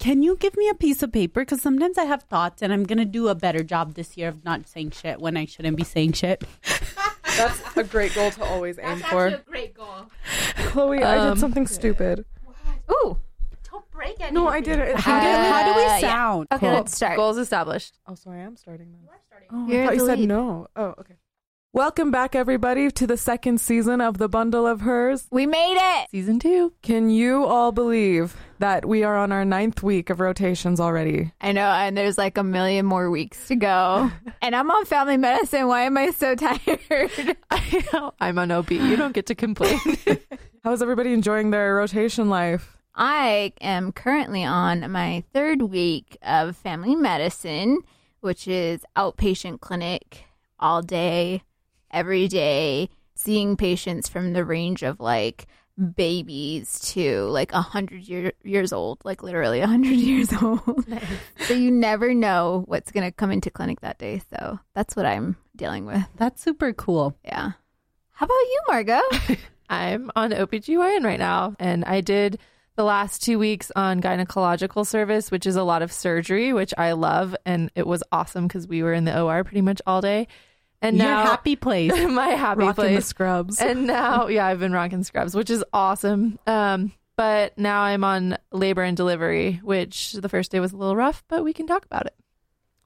can you give me a piece of paper? Because sometimes I have thoughts, and I'm gonna do a better job this year of not saying shit when I shouldn't be saying shit. That's a great goal to always aim That's for. That's a great goal. Chloe, I Um, did something stupid. Ooh, don't break anything. No, I didn't. How do, how do we Uh, yeah. sound? Okay, Cool. let's start. Goals established. Oh, so I am starting then. Oh, You're I thought you the said lead. no. Oh, okay. Welcome back, everybody, to the second season of The Bundle of Hers. We made it. Season two. Can you all believe that we are on our ninth week of rotations already? I know, and there's like a million more weeks to go. and I'm on family medicine. Why am I so tired? I know. I'm on OB. You don't get to complain. How's everybody enjoying their rotation life? I am currently on my third week of family medicine, which is outpatient clinic all day, every day, seeing patients from the range of like babies to like a hundred year, years old, like literally a hundred years old. so you never know what's gonna come into clinic that day. So that's what I'm dealing with. That's super cool. Yeah. How about you, Margot? I'm on OBGYN right now, and I did the last two weeks on gynecological service, which is a lot of surgery, which I love, and it was awesome because we were in the OR pretty much all day. And Your now happy place. my happy Rocking the place. scrubs. and now, yeah, I've been rocking scrubs, which is awesome. Um, but now I'm on labor and delivery, which the first day was a little rough, but we can talk about it.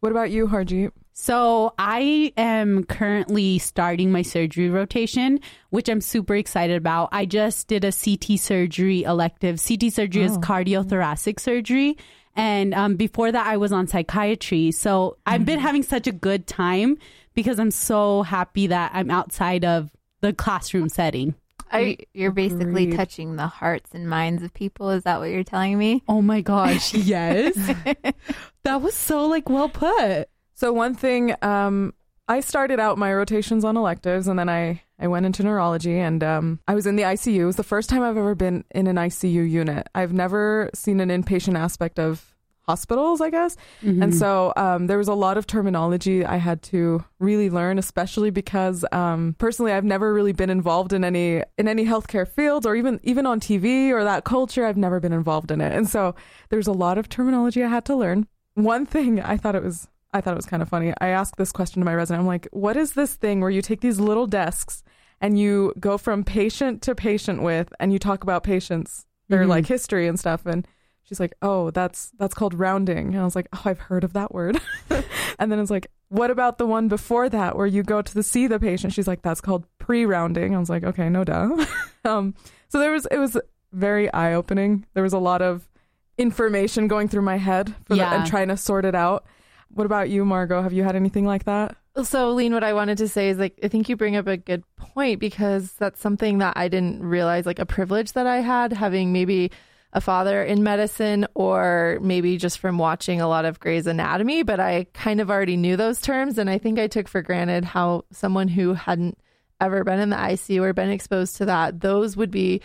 what about you, Harjeet? So I am currently starting my surgery rotation, which I'm super excited about. I just did a CT surgery elective. CT surgery is cardiothoracic surgery. And um, before that, I was on psychiatry. So I've been having such a good time because I'm so happy that I'm outside of the classroom setting. I You're basically Agreed. touching the hearts and minds of people. Is that what you're telling me? Oh my gosh, yes. that was so like well put. So one thing, um, I started out my rotations on electives, and then I I went into neurology, and um, I was in the ICU. It was the first time I've ever been in an ICU unit. I've never seen an inpatient aspect of hospitals, I guess. And so um, there was a lot of terminology I had to really learn, especially because um, personally I've never really been involved in any in any healthcare fields or even even on TV or that culture. I've never been involved in it, and so there's a lot of terminology I had to learn. One thing I thought it was I thought it was kind of funny. I asked this question to my resident. I'm like, "What is this thing where you take these little desks and you go from patient to patient with, and you talk about patients, their Mhm. like history and stuff?" And she's like, "Oh, that's that's called rounding." And I was like, "Oh, I've heard of that word." and then it's like, "What about the one before that, where you go to the see the patient?" She's like, "That's called pre-rounding." I was like, "Okay, no doubt." um, so there was it was very eye opening. There was a lot of information going through my head for the, and trying to sort it out. What about you, Margot? Have you had anything like that? So, Lean, what I wanted to say is like, I think you bring up a good point because that's something that I didn't realize, like a privilege that I had having maybe a father in medicine or maybe just from watching a lot of Grey's Anatomy, but I kind of already knew those terms. And I think I took for granted how someone who hadn't ever been in the ICU or been exposed to that, those would be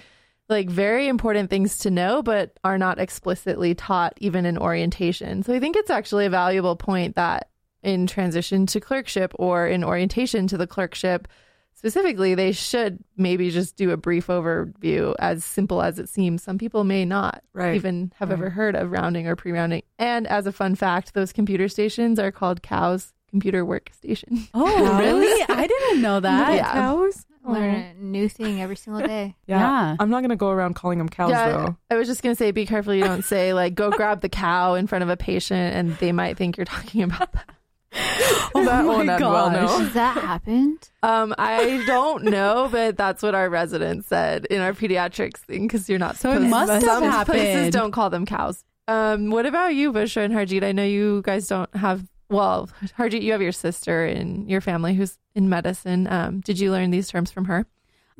like very important things to know, but are not explicitly taught even in orientation. So I think it's actually a valuable point that in transition to clerkship or in orientation to the clerkship specifically, they should maybe just do a brief overview as simple as it seems. Some people may not Right. even have ever heard of rounding or pre rounding. And as a fun fact, those computer stations are called cows computer workstation. Oh, really? I didn't know that. Yeah. Cows? Learn a new thing every single day. Yeah. Yeah. I'm not gonna go around calling them cows yeah, though. I was just gonna say, be careful you don't say like go grab the cow in front of a patient, and they might think you're talking about that. Oh, that my one I'd well gosh. Has that happened? Um, I don't know, but that's what our resident said in our pediatrics thing because you're not. So it supposed- must have some places happened. don't call them cows. Um, what about you, Bushra and Harjeet? I know you guys don't have. Well, Harjeet, you have your sister in your family who's in medicine. Um, did you learn these terms from her?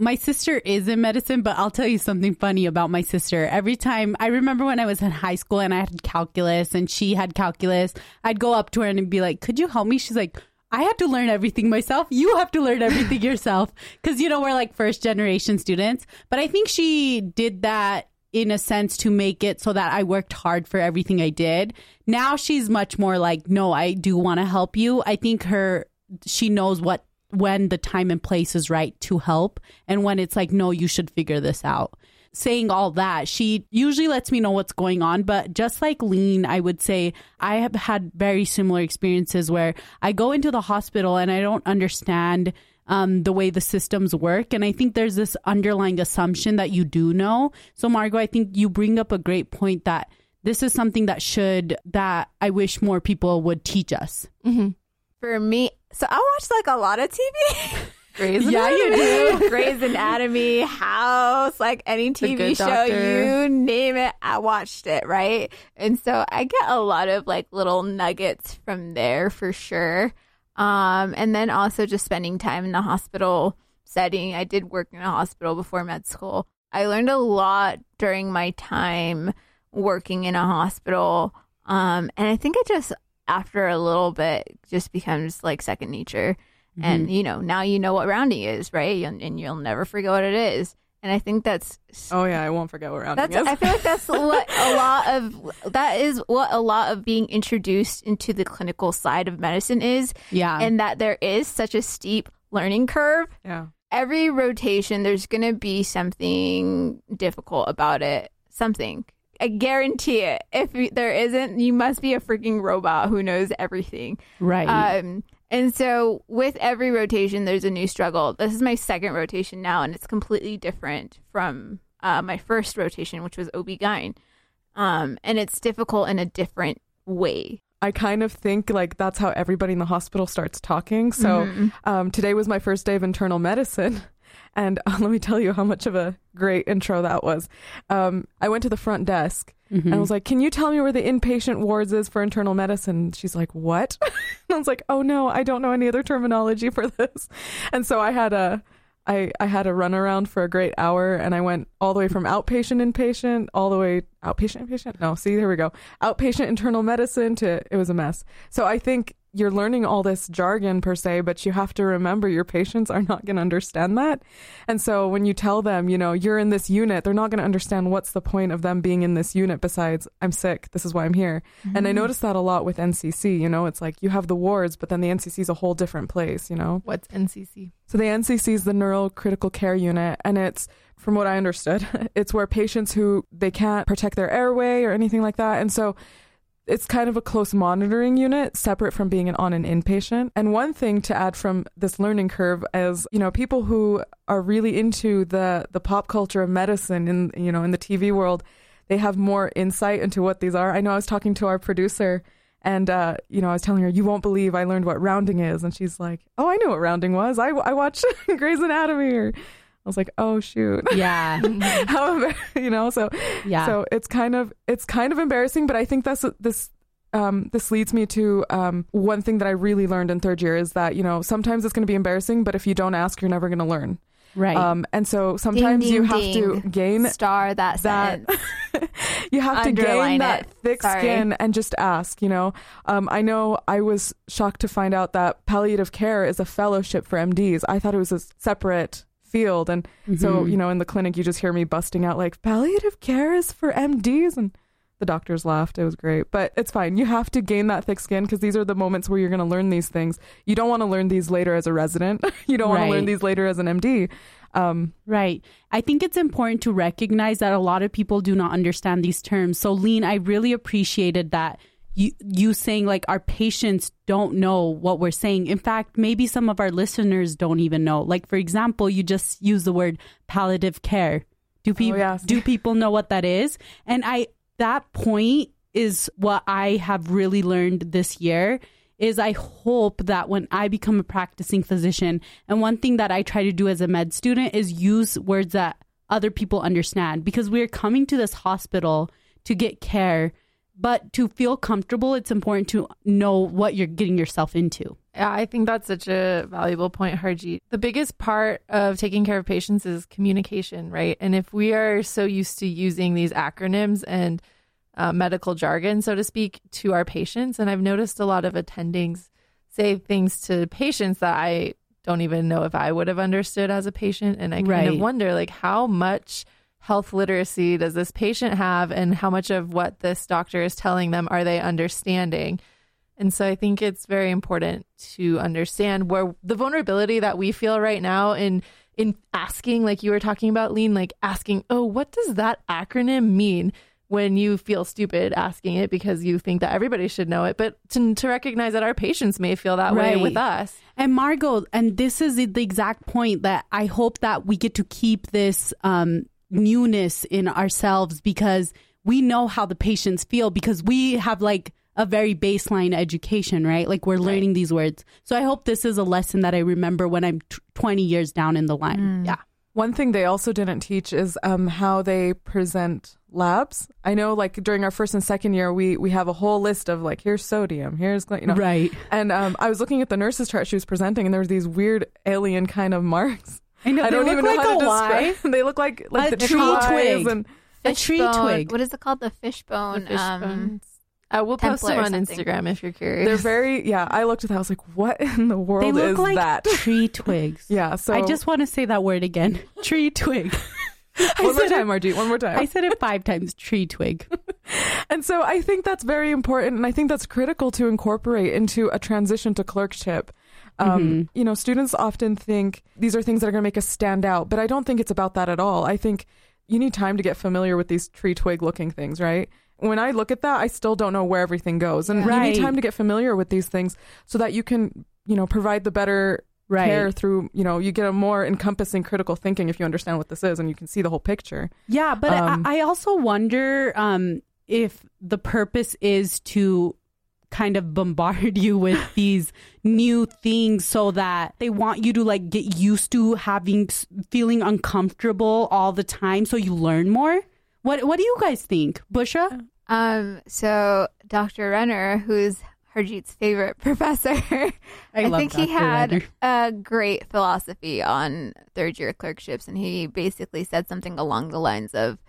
My sister is in medicine, but I'll tell you something funny about my sister. Every time I remember when I was in high school and I had calculus and she had calculus, I'd go up to her and be like, Could you help me? She's like, I had to learn everything myself. You have to learn everything yourself. Cause, you know, we're like first generation students. But I think she did that in a sense to make it so that I worked hard for everything I did. Now she's much more like, No, I do want to help you. I think her, she knows what when the time and place is right to help and when it's like no you should figure this out saying all that. She usually lets me know what's going on, but just like Lean, I would say I have had very similar experiences where I go into the hospital and I don't understand um, the way the systems work. And I think there's this underlying assumption that you do know. So, Margot, I think you bring up a great point that this is something that should, that I wish more people would teach us. Mm-hmm. For me, so I watch like a lot of TV. Grey's Yeah, you do. Grey's Anatomy, House, like any TV show, Doctor. you name it, I watched it, right? And so I get a lot of like little nuggets from there for sure. Um, and then also just spending time in the hospital setting. I did work in a hospital before med school. I learned a lot during my time working in a hospital. Um, and I think it just, after a little bit, just becomes like second nature. Mm-hmm. And, you know, now you know what rounding is, right? And, and you'll never forget what it is. And I think that's Oh yeah, I won't forget what rounding that's is. I feel like that's what a lot of that is what a lot of being introduced into the clinical side of medicine is Yeah. and that there is such a steep learning curve. yeah. Every rotation there's going to be something difficult about it. Something. I guarantee it. If there isn't, you must be a freaking robot who knows everything. right. Um, and so with every rotation, there's a new struggle. This is my second rotation now, and it's completely different from uh, my first rotation, which was OB-GYN. Um, and it's difficult in a different way. I kind of think like that's how everybody in the hospital starts talking. So Mhm. um, today was my first day of internal medicine. And uh, let me tell you how much of a great intro that was. Um, I went to the front desk Mhm. and I was like, Can you tell me where the inpatient wards is for internal medicine? She's like, What? and I was like, Oh no, I don't know any other terminology for this. And so I had a. I, I had a run around for a great hour and I went all the way from outpatient inpatient all the way outpatient inpatient no see there we go outpatient internal medicine to it was a mess so I think you're learning all this jargon per se but you have to remember your patients are not going to understand that. And so when you tell them you know you're in this unit they're not going to understand what's the point of them being in this unit besides I'm sick this is why I'm here. And I mm. noticed that a lot with NCC you know it's like you have the wards but then the NCC is a whole different place you know? What's NCC? so the NCC is the Neural Critical Care Unit, and it's, from what I understood, it's where patients who they can't protect their airway or anything like that, and so it's kind of a close monitoring unit, separate from being an on an inpatient. And one thing to add from this learning curve is, you know, people who are really into the the pop culture of medicine in you know in the TV world, they have more insight into what these are. I know I was talking to our producer. And, uh, you know, I was telling her, you won't believe I learned what rounding is. And she's like, oh, I knew what rounding was. I, I watched Grey's Anatomy. Or, was like, oh, shoot. yeah. How, you know, so, Yeah. so it's kind of, it's kind of embarrassing, but I think that's this, um, this leads me to um, one thing that I really learned in third year is that, you know, sometimes it's going to be embarrassing, but if you don't ask, you're never going to learn. right. Um, and so sometimes ding, you have to ding. gain Star that, that you have to gain that it. thick Sorry. skin and just ask you know um, i know i was shocked to find out that palliative care is a fellowship for mds i thought it was a separate field. And so Mhm. you know in the clinic you just hear me busting out like palliative care is for mds and the doctors laughed. It was great. But it's fine. You have to gain that thick skin because these are the moments where you're going to learn these things. You don't want to learn these later as a resident. You don't want to learn these later as an md um, Right. I think it's important to recognize that a lot of people do not understand these terms. So, Lean, I really appreciated that you you saying like our patients don't know what we're saying. In fact, maybe some of our listeners don't even know. Like for example, you just use the word palliative care. Do oh, people yes. do people know what that is? And I that point is what I have really learned this year is I hope that when I become a practicing physician, and one thing that I try to do as a med student is use words that other people understand because we're coming to this hospital to get care, but to feel comfortable, it's important to know what you're getting yourself into. Yeah, I think that's such a valuable point, Harjeet. The biggest part of taking care of patients is communication, right? And if we are so used to using these acronyms and uh, medical jargon, so to speak, to our patients, and I've noticed a lot of attendings say things to patients that I don't even know if I would have understood as a patient. And I kind Right. of wonder, like, how much health literacy does this patient have, and how much of what this doctor is telling them are they understanding? And so I think it's very important to understand where the vulnerability that we feel right now in in asking, like you were talking about, Lean, like asking, oh, what does that acronym mean? When you feel stupid asking it because you think that everybody should know it, but to, to recognize that our patients may feel that way with us. And Margot, and this is the the exact point that I hope that we get to keep this um, newness in ourselves because we know how the patients feel because we have like a very baseline education, right? Like we're learning these words. So I hope this is a lesson that I remember when I'm t- 20 years down in the line. Yeah. One thing they also didn't teach is um, how they present labs. I know, like during our first and second year, we we have a whole list of like, here's sodium, here's you know, Right. And um, I was looking at the nurse's chart she was presenting, and there was these weird alien kind of marks. I know. I they don't look even know like how to a Y. describe. they look like like A the tree tree twig. and A tree Fishbone- twig. What is it called? The fishbone. The fish um, bones. Uh, we'll post template them on. Instagram if you're curious. they're very yeah. I looked at that. I was like, what in the world They look is like that? tree twigs. Yeah. So I just want to say that word again. Tree twig. One more said it- time, Margie. One more time. I said it five times. Tree twig. And so I think that's very important, and I think that's critical to incorporate into a transition to clerkship. Um, Mm-hmm. You know, students often think these are things that are going to make us stand out, but I don't think it's about that at all. I think you need time to get familiar with these tree twig looking things, right? When I look at that, I still don't know where everything goes, and you need time to get familiar with these things so that you can, you know, provide the better Right. care through. You know, you get a more encompassing critical thinking if you understand what this is and you can see the whole picture. Yeah, but Um, I, I also wonder um, if the purpose is to kind of bombard you with these new things so that they want you to like get used to having feeling uncomfortable all the time so you learn more. What what do you guys think, Busha? Um, so Dr. Renner, who's Harjeet's favorite professor, I, love think he had Renner. a great philosophy on third year clerkships, and he basically said something along the lines of,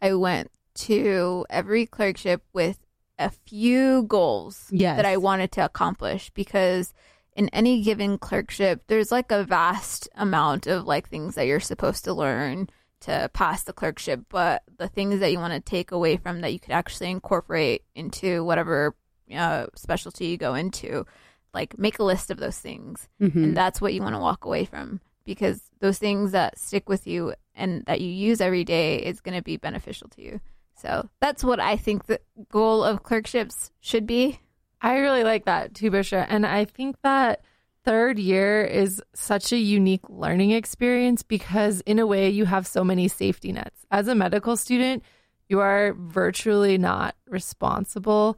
"I went to every clerkship with a few goals Yes. that I wanted to accomplish because." In any given clerkship, there's like a vast amount of like things that you're supposed to learn to pass the clerkship, but the things that you want to take away from that you could actually incorporate into whatever uh, specialty you go into, like make a list of those things, Mhm. and that's what you want to walk away from because those things that stick with you and that you use every day is going to be beneficial to you. So that's what I think the goal of clerkships should be. I really like that too, Bisha. And I think that third year is such a unique learning experience because, in a way, you have so many safety nets. As a medical student, you are virtually not responsible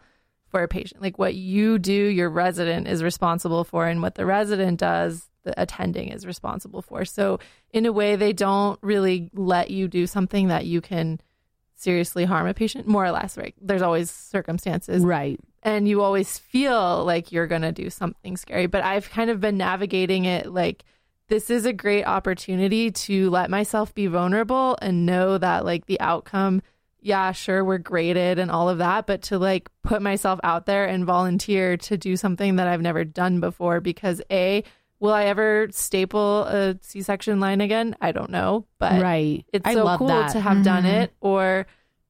for a patient. Like what you do, your resident is responsible for, and what the resident does, the attending is responsible for. So, in a way, they don't really let you do something that you can seriously harm a patient, more or less, right? There's always circumstances Right. and you always feel like you're going to do something scary. But I've kind of been navigating it like this is a great opportunity to let myself be vulnerable and know that like the outcome, yeah, sure, we're graded and all of that, but to like put myself out there and volunteer to do something that I've never done before because A, will I ever staple a C section line again? I don't know. But right. it's I so cool that. to have done Mhm. it or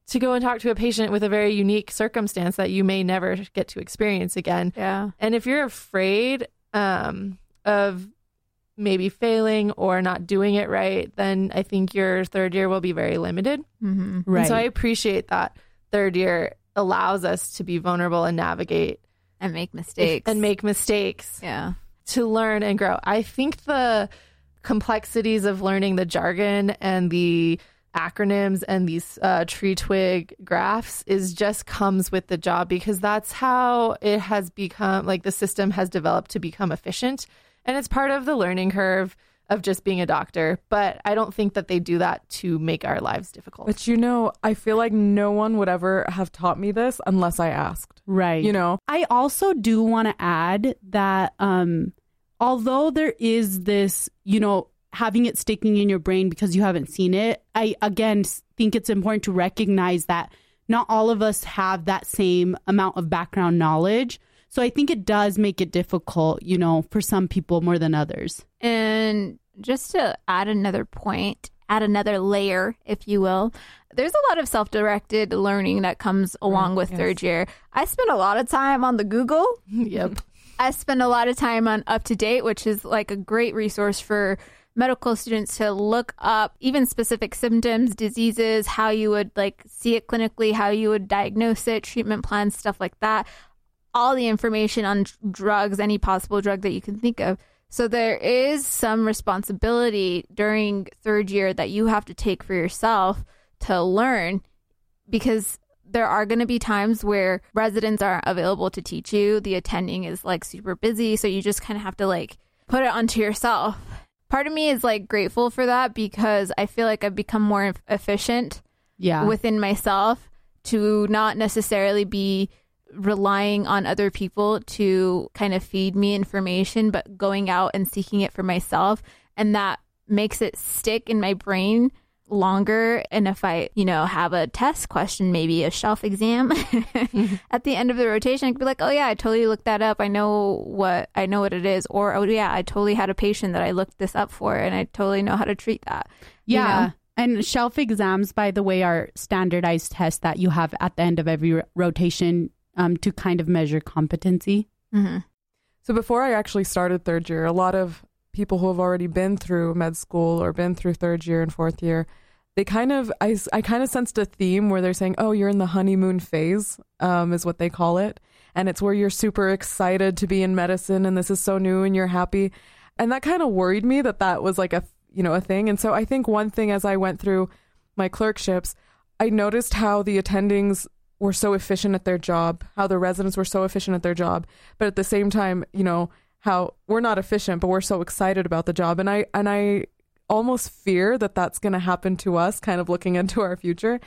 to go and talk to a patient with a very unique circumstance that you may never get to experience again. Yeah. And if you're afraid um, of maybe failing or not doing it right, then I think your third year will be very limited. Mm-hmm. Right. And so I appreciate that third year allows us to be vulnerable and navigate And make mistakes. and make mistakes Yeah. To learn and grow. I think the complexities of learning the jargon and the acronyms and these uh, tree twig graphs is just comes with the job because that's how it has become like the system has developed to become efficient and it's part of the learning curve of just being a doctor but i don't think that they do that to make our lives difficult But you know, I feel like no one would ever have taught me this unless I asked. right. You know, I also do want to add that um, although there is this, you know, having it sticking in your brain because you haven't seen it, I again think it's important to recognize that not all of us have that same amount of background knowledge. So I think it does make it difficult, you know, for some people more than others. And just to add another point, add another layer, if you will, there's a lot of self directed learning that comes along with yes. third year. I spend a lot of time on the Google. yep I spend a lot of time on UpToDate, which is like a great resource for medical students to look up even specific symptoms, diseases, how you would like see it clinically, how you would diagnose it, treatment plans, stuff like that. All the information on drugs, any possible drug that you can think of. So there is some responsibility during third year that you have to take for yourself to learn because there are going to be times where residents aren't available to teach you. The attending is like super busy. So you just kind of have to like put it onto yourself. Part of me is like grateful for that because I feel like I've become more efficient Yeah. within myself to not necessarily be relying on other people to kind of feed me information, but going out and seeking it for myself. And that makes it stick in my brain longer. And if I, you know, have a test question, maybe a shelf exam at the end of the rotation, I could be like, oh yeah, I totally looked that up. I know what I know what it is. Or oh yeah, I totally had a patient that I looked this up for and I totally know how to treat that. you Yeah. know? And shelf exams, by the way, are standardized tests that you have at the end of every rotation um, to kind of measure competency. hmm So before I actually started third year, a lot of people who have already been through med school or been through third year and fourth year, they kind of I, I kind of sensed a theme where they're saying, "Oh, you're in the honeymoon phase," um, is what they call it, and it's where you're super excited to be in medicine and this is so new and you're happy, and that kind of worried me that that was like a you know a thing. And so I think one thing as I went through my clerkships, I noticed how the attendings were so efficient at their job, how the residents were so efficient at their job, but at the same time, you know, how we're not efficient, but we're so excited about the job, and I and I almost fear that that's going to happen to us, kind of looking into our future.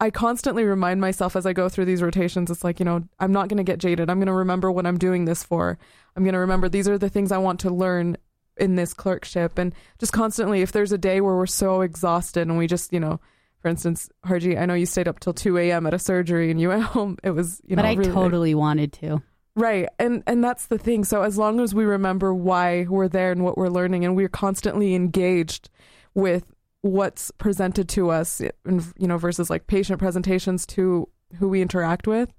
I constantly remind myself as I go through these rotations, it's like, you know, I'm not going to get jaded. I'm going to remember what I'm doing this for. I'm going to remember these are the things I want to learn in this clerkship. And just constantly, if there's a day where we're so exhausted and we just, you know, for instance, Harji, I know you stayed up till 2 a.m. at a surgery and you went home. It was, you know, but I really late. totally wanted to. Right. And and that's the thing. So as long as we remember why we're there and what we're learning and we're constantly engaged with what's presented to us and you know versus like patient presentations to who we interact with,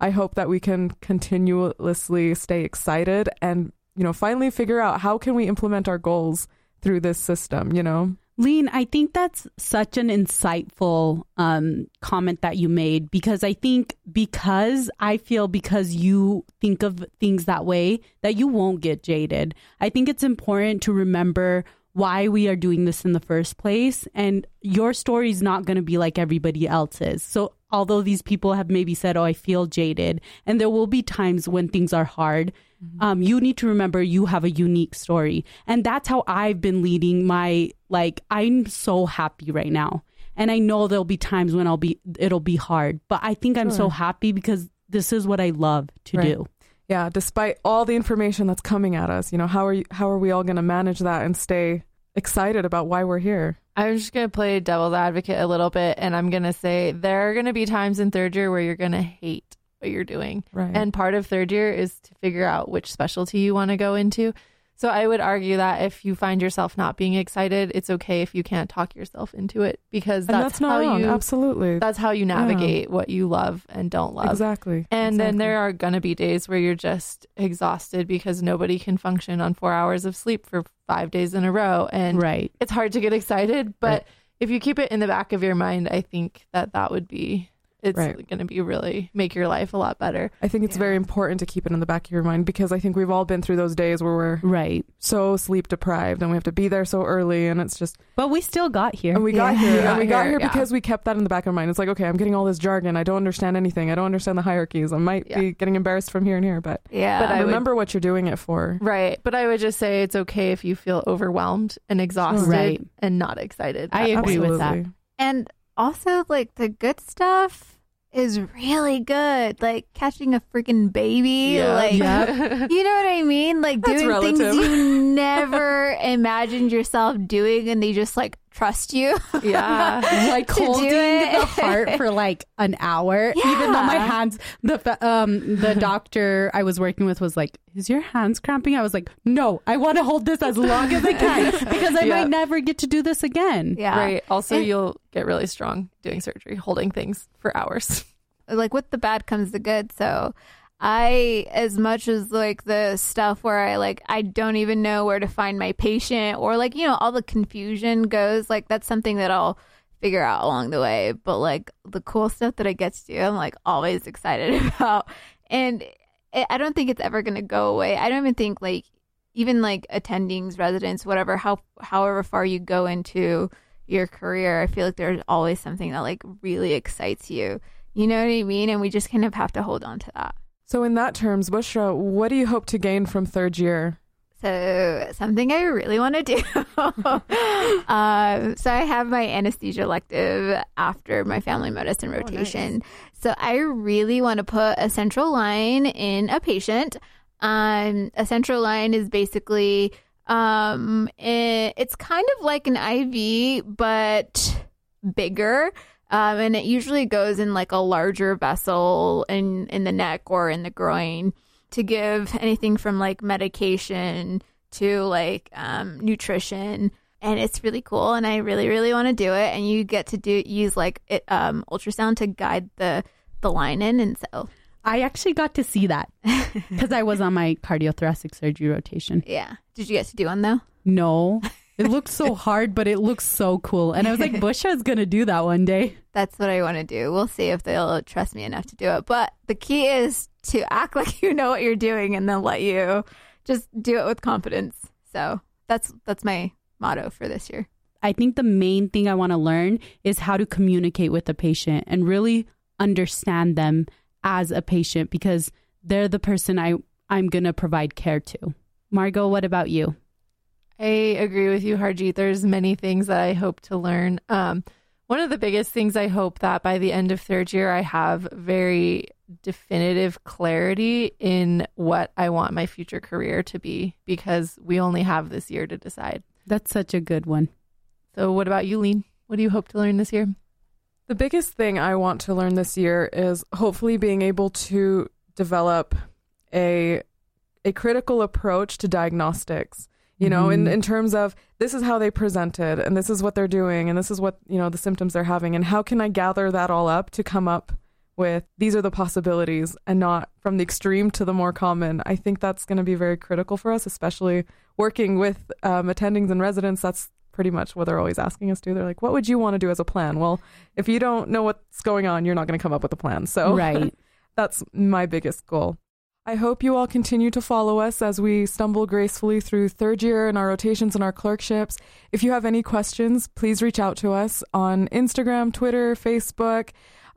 I hope that we can continuously stay excited and you know finally figure out how can we implement our goals through this system, you know? Lean, I think that's such an insightful um, comment that you made because I think because I feel because you think of things that way that you won't get jaded. I think it's important to remember why we are doing this in the first place and your story is not going to be like everybody else's. So although these people have maybe said, "Oh, I feel jaded," and there will be times when things are hard, um, you need to remember you have a unique story, and that's how I've been leading my like. I'm so happy right now, and I know there'll be times when I'll be it'll be hard, but I think I'm so happy because this is what I love to Right. do. Yeah, despite all the information that's coming at us, you know, how are you, how are we all going to manage that and stay excited about why we're here? I'm just going to play devil's advocate a little bit and I'm going to say there are going to be times in third year where you're going to hate what you're doing. Right. And part of third year is to figure out which specialty you want to go into. So I would argue that if you find yourself not being excited, it's okay if you can't talk yourself into it because that's, that's not how wrong. you Absolutely. that's how you navigate what you love and don't love. exactly. And then there are going to be days where you're just exhausted because nobody can function on 4 hours of sleep for 5 days in a row and Right. it's hard to get excited, but Right. if you keep it in the back of your mind, I think that that would be it's Right. going to be really make your life a lot better. I think it's Yeah. very important to keep it in the back of your mind because I think we've all been through those days where we're Right. so sleep deprived and we have to be there so early and it's just But we still got here. and we got Yeah. here We and got we got here, here yeah. because we kept that in the back of our mind. It's like, okay, I'm getting all this jargon. I don't understand anything. I don't understand the hierarchies. I might Yeah. be getting embarrassed from here and here, but Yeah. But I would- remember what you're doing it for. Right. But I would just say it's okay if you feel overwhelmed and exhausted Right. and not excited. I agree okay. with that. And also, like, the good stuff is really good. Like, catching a freaking baby. Yeah. Like, Yeah. you know what I mean? Like, That's doing things you never imagined yourself doing, and they just, like, trust you. yeah. like holding the heart for like an hour even though my hands the um the doctor i was working with was like is your hands cramping i was like no i want to hold this as long as i can because i Yeah. might never get to do this again yeah. Right. Also, And- you'll get really strong doing surgery, holding things for hours. like with the bad comes the good. So I, as much as like the stuff where I like, I don't even know where to find my patient or like, you know, all the confusion goes, like, that's something that I'll figure out along the way. But like the cool stuff that I get to do, I'm like always excited about. And it, I don't think it's ever going to go away. I don't even think like, even like attendings, residents, whatever, how, however far you go into your career, I feel like there's always something that like really excites you. You know what I mean? And we just kind of have to hold on to that. So, in that terms, Bushra, what do you hope to gain from third year? So, something I really want to do. um, so, I have my anesthesia elective after my family medicine rotation. nice. So, I really want to put a central line in a patient. Um, a central line is basically um, it, it's kind of like an IV, but bigger. Um, and it usually goes in like a larger vessel in in the neck or in the groin to give anything from like medication to like um, nutrition and it's really cool and i really really want to do it and you get to do use like it, um, ultrasound to guide the the line in and so I actually got to see that because I was on my cardiothoracic surgery rotation. yeah did you get to do one though No, it looked so hard, but it looks so cool. And I was like, Busha's going to do that one day. That's what i want to do we'll see if they'll trust me enough to do it but the key is to act like you know what you're doing and they'll let you just do it with confidence so that's that's my motto for this year I think the main thing I want to learn is how to communicate with the patient and really understand them as a patient because they're the person I, I'm going to provide care to. Margot, what about you? I agree with you, Harjeet. There's many things that I hope to learn. Um, one of the biggest things I hope that by the end of third year, I have very definitive clarity in what I want my future career to be because we only have this year to decide. That's such a good one. So, what about you, Lean? What do you hope to learn this year? The biggest thing I want to learn this year is hopefully being able to develop a a critical approach to diagnostics. You know, in, Mhm. in terms of this is how they presented and this is what they're doing and this is what, you know, the symptoms they're having and how can I gather that all up to come up with these are the possibilities and not from the extreme to the more common. I think that's going to be very critical for us, especially working with um, attendings and residents. That's pretty much what they're always asking us to. They're like, what would you want to do as a plan? Well, if you don't know what's going on, you're not going to come up with a plan. So Right. that's my biggest goal. I hope you all continue to follow us as we stumble gracefully through third year and our rotations and our clerkships. If you have any questions, please reach out to us on Instagram, Twitter, Facebook,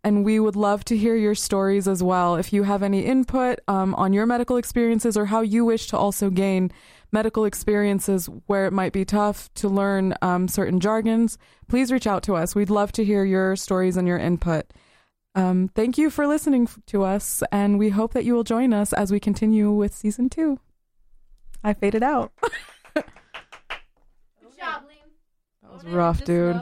and we would love to hear your stories as well. If you have any input um, on your medical experiences or how you wish to also gain medical experiences where it might be tough to learn um, certain jargons, please reach out to us. We'd love to hear your stories and your input. Um, thank you for listening to us, and we hope that you will join us as we continue with season two. I faded out. Good job, Liam. That was rough, dude.